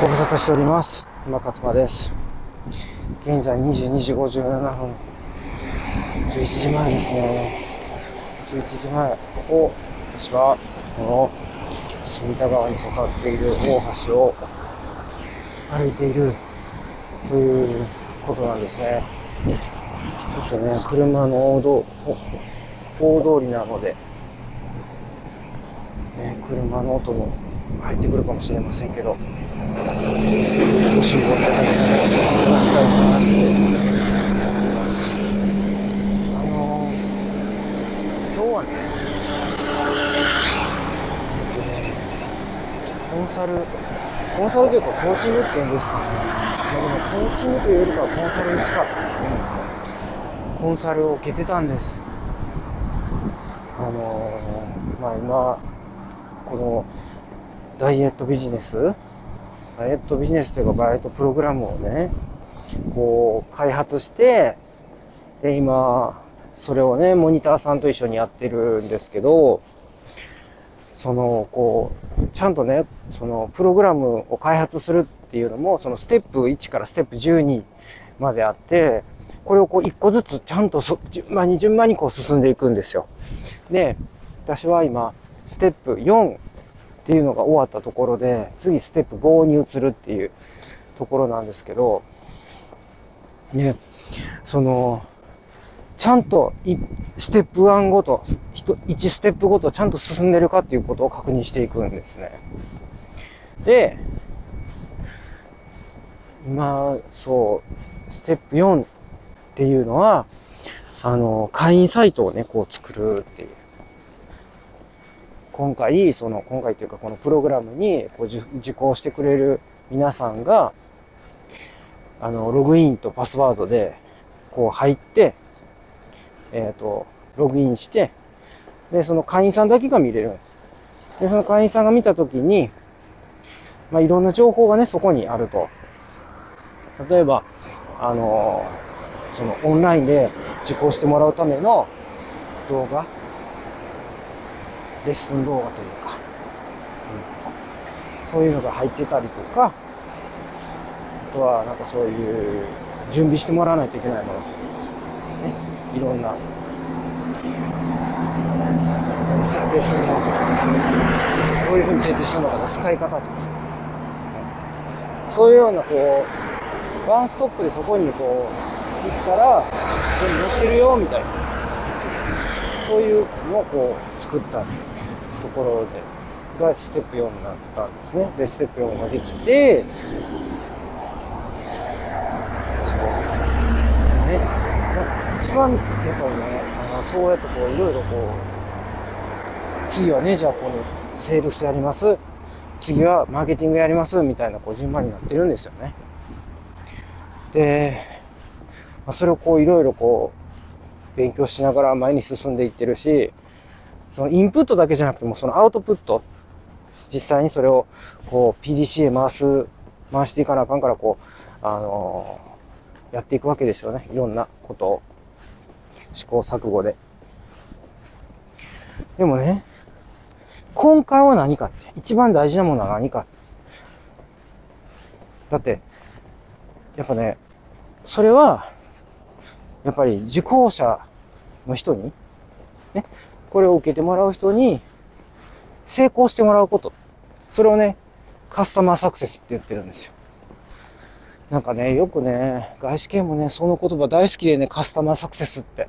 ご無沙汰しております。今勝間です。現在22時57分。11時前ですね。11時前、ここ、私は、この、隅田川にかかっている大橋を歩いているということなんですね。ちょっとね、車の大通大通りなので、ね、車の音も入ってくるかもしれませんけど、ご辛抱いただけたらいただきたいかなって思います。あのー、今日はね、えっとね、コンサル、コンサルというかコーチングっていうんですかね。まあでもコーチングというよりかはコンサルに近い。うんコンサルを受けてたんです。あのー、まあ今、このダイエットビジネス？ダイエットビジネスというか、ダイエットプログラムをね、こう、開発して、で、今、それをね、モニターさんと一緒にやってるんですけど、その、こう、ちゃんとね、その、プログラムを開発するっていうのも、その、ステップ1からステップ12まであって、これをこう、一個ずつちゃんとそ順番に順番にこう進んでいくんですよ。で、私は今、ステップ4っていうのが終わったところで、次ステップ5に移るっていうところなんですけど、ね、その、ちゃんとステップ1ごと、1ステップごとちゃんと進んでるかっていうことを確認していくんですね。で、今、そう、ステップ4っていうのは、あの、会員サイトをね、こう作るっていう。今回、その、今回というかこのプログラムにこう受講してくれる皆さんが、あの、ログインとパスワードで、こう入って、えっ、と、ログインして、で、その会員さんだけが見れる。で、その会員さんが見たときに、まあ、いろんな情報がね、そこにあると。例えば、あの、そのオンラインで受講してもらうための動画、レッスン動画というか、うん、そういうのが入ってたりとか、あとはなんかそういう準備してもらわないといけないもの、ね、いろんな、設定するのどういうふうに設定するのかの使い方とか、そういうようなこう、ワンストップでそこにこう、行ったら、全部載ってるよ、みたいな。そういうのをこう、作ったところで、がステップ4になったんですね。で、ステップ4ができて、そう。ね。一番、やっぱりね、あの、そうやってこう、いろいろこう、次はね、じゃあこの、セールスやります。次はマーケティングやります。みたいな、こう、順番になってるんですよね。で、まあ、それをこういろいろこう勉強しながら前に進んでいってるし、そのインプットだけじゃなくてもそのアウトプット、実際にそれをこう PDC へ回す、回していかなあかんからこう、あのー、やっていくわけですよね。いろんなことを。試行錯誤で。でもね、根幹は何かって、一番大事なものは何か。だって、やっぱね、それは、やっぱり受講者の人に、ね、これを受けてもらう人に成功してもらうこと。それをね、カスタマーサクセスって言ってるんですよ。なんかね、よくね、外資系もね、その言葉大好きでね、カスタマーサクセスって。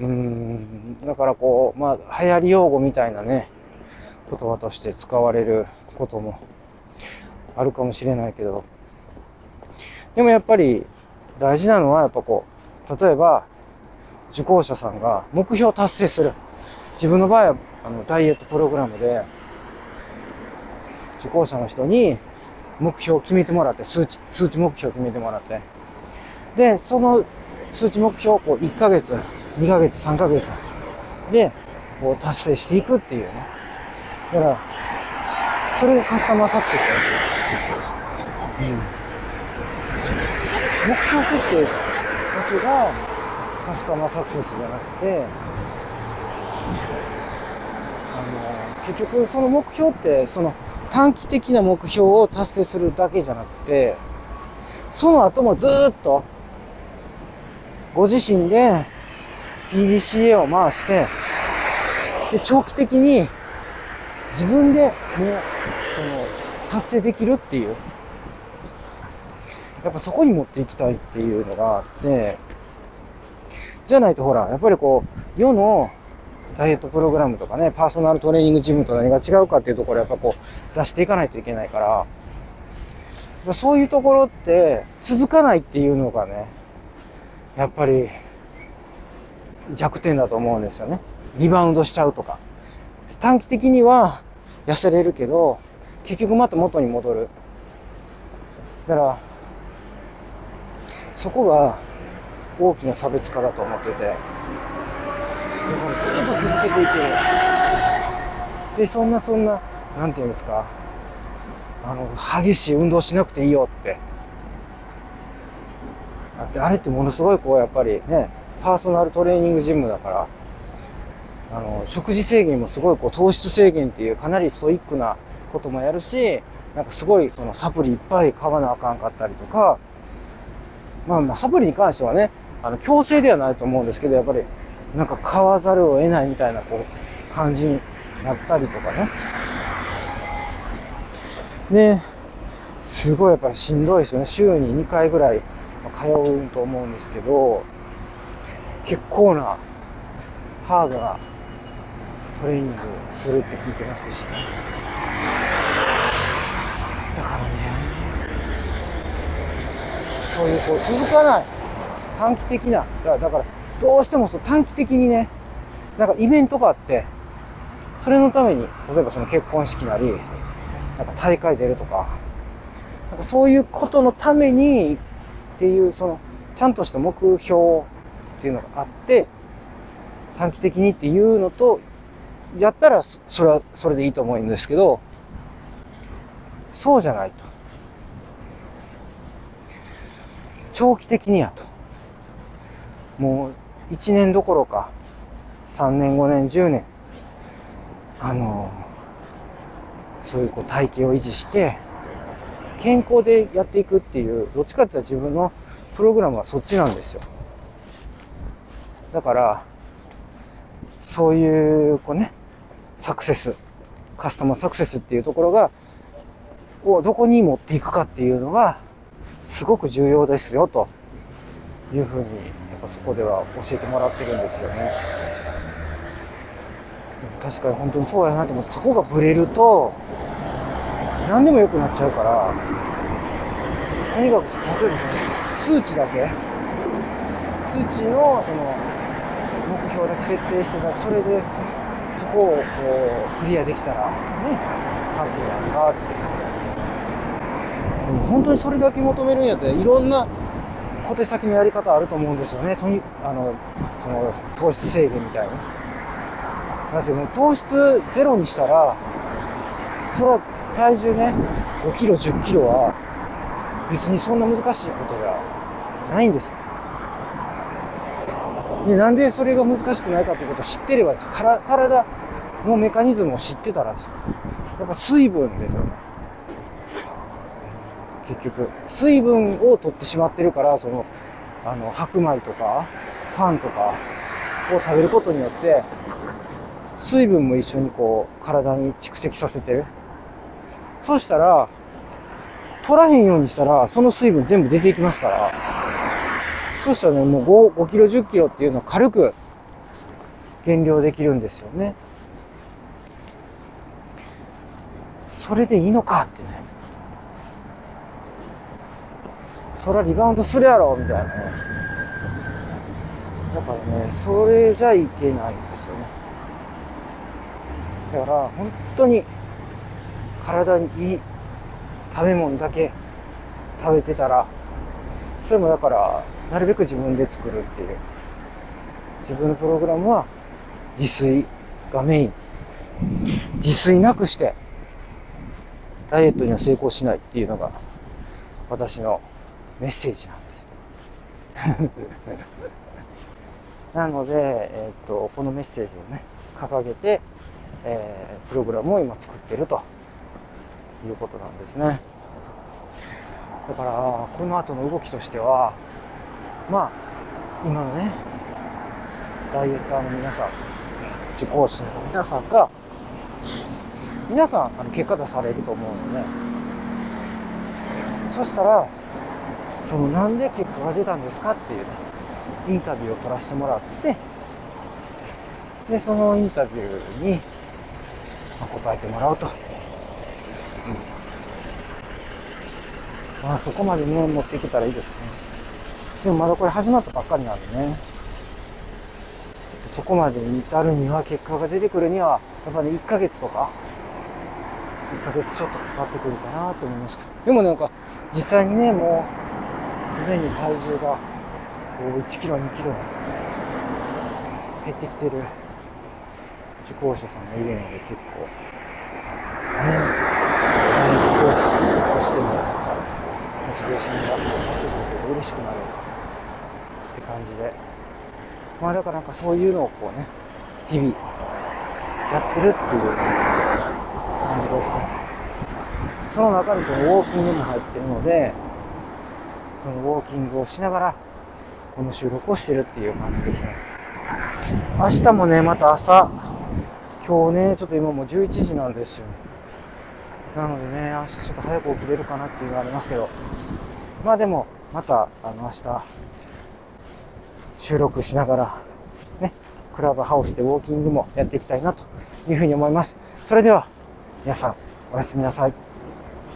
うーん、だからこう、まあ、流行り用語みたいなね、言葉として使われることもあるかもしれないけど、でもやっぱり大事なのはやっぱこう、例えば受講者さんが目標を達成する。自分の場合はあのダイエットプログラムで受講者の人に目標を決めてもらって、数値、数値目標を決めてもらって。で、その数値目標をこう1ヶ月、2ヶ月、3ヶ月でこう達成していくっていうね。だから、それがカスタマーサクセスなんですよ。うん目標設定だけがカスタマーサクセスじゃなくて、あの、結局その目標って、その短期的な目標を達成するだけじゃなくて、その後もずっと、ご自身で PDCA を回して、で、長期的に自分でもう、その、達成できるっていう、やっぱそこに持っていきたいっていうのがあって、じゃないとほら、やっぱりこう、世のダイエットプログラムとかね、パーソナルトレーニングジムと何が違うかっていうところやっぱこう、出していかないといけないから、そういうところって続かないっていうのがね、やっぱり弱点だと思うんですよね。リバウンドしちゃうとか。短期的には痩せれるけど、結局また元に戻る。だから、そこが大きな差別化だと思ってて、だからずっと続けていける。で、そんなそんな、なんていうんですか、あの、激しい運動しなくていいよって。だってあれってものすごいこう、やっぱりね、パーソナルトレーニングジムだから、あの、食事制限もすごいこう、糖質制限っていうかなりストイックなこともやるし、なんかすごいそのサプリいっぱい買わなあかんかったりとか、まあまあサプリに関してはね、あの、強制ではないと思うんですけど、やっぱり、なんか買わざるを得ないみたいな、こう、感じになったりとかね。で、すごいやっぱりしんどいですよね。週に2回ぐらい通うと思うんですけど、結構なハードなトレーニングするって聞いてますし、ねだからね、そういうこう続かない短期的な、だからどうしてもそう短期的にね、なんかイベントがあって、それのために、例えばその結婚式なり、なんか大会出るとか、なんかそういうことのためにっていう、その、ちゃんとした目標っていうのがあって、短期的にっていうのと、やったら、それは、それでいいと思うんですけど、そうじゃないと。長期的にやと。もう1年どころか、3年、5年、10年、あの、そういうこう体型を維持して、健康でやっていくっていう、どっちかって言ったら自分のプログラムはそっちなんですよ。だから、そういう、こうね、サクセス、カスタマーサクセスっていうところが、をどこに持っていくかっていうのが、すごく重要ですよ、というふうにぱそこでは教えてもらってるんですよね。確かに本当にそうやなと思って、そこがブレると、何でも良くなっちゃうから、とにかく、例えばその数値だけ、数値のその目標だけ設定してたそれで、そこをこうクリアできたら、ね、ハッピーなんだって。でも本当にそれだけ求めるんやったら、いろんな小手先のやり方あると思うんですよね。とに、あの、その、糖質制限みたいに。だってもう糖質ゼロにしたら、それは体重ね、5キロ、10キロは、別にそんな難しいことじゃないんですよ。で、なんでそれが難しくないかということを知ってればから体のメカニズムを知ってたらですよ。やっぱ水分ですよね。結局。水分を取ってしまってるから、その、あの、白米とか、パンとかを食べることによって、水分も一緒にこう、体に蓄積させてる。そうしたら、取らへんようにしたら、その水分全部出ていきますから、そうしたらね、もう 5, 5キロ、10キロっていうのは軽く減量できるんですよね。それでいいのかってね。そらリバウンドするやろみたいなね。だからね、それじゃいけないんですよね。だから、本当に体にいい食べ物だけ食べてたら、それもだから、なるべく自分で作るっていう。自分のプログラムは自炊がメイン。自炊なくして、ダイエットには成功しないっていうのが、私のメッセージなんです。なので、え、っと、このメッセージをね、掲げて、えー、プログラムを今作ってるということなんですね。だから、この後の動きとしては、まあ、今のね、ダイエッターの皆さん、受講師の皆さんが、皆さん、あの、結果出されると思うので、そしたら、その、なんで結果が出たんですかっていうね、インタビューを取らせてもらって、で、そのインタビューに、答えてもらうと。うん。まあ、そこまでね、持っていけたらいいですね。でもまだこれ始まったばっかりなんでね。ちょっとそこまで至るには、結果が出てくるには、やっぱね、1ヶ月とか、1ヶ月ちょっとかかってくるかなと思いますけど。でもなんか、実際にね、もう、すでに体重が、こう、1キロ、2キロ、減ってきてる受講者さんがいるので結構、ね、ダイエットコーチとしても、モチベーションが上がってくると嬉しくなるって感じで、まあだからなんかそういうのをこうね、日々やってるっていう感じですね。その中にこのウォーキングも入ってるので、そのウォーキングをしながら、この収録をしてるっていう感じですね。明日もね、また朝、今日ね、ちょっと今もう11時なんですよ。なのでね、明日ちょっと早く起きれるかなっていうのがありますけど、まあでも、また、あの、明日、収録しながら、ね、クラブハウスでウォーキングもやっていきたいなというふうに思います。それでは、皆さん、おやすみなさい。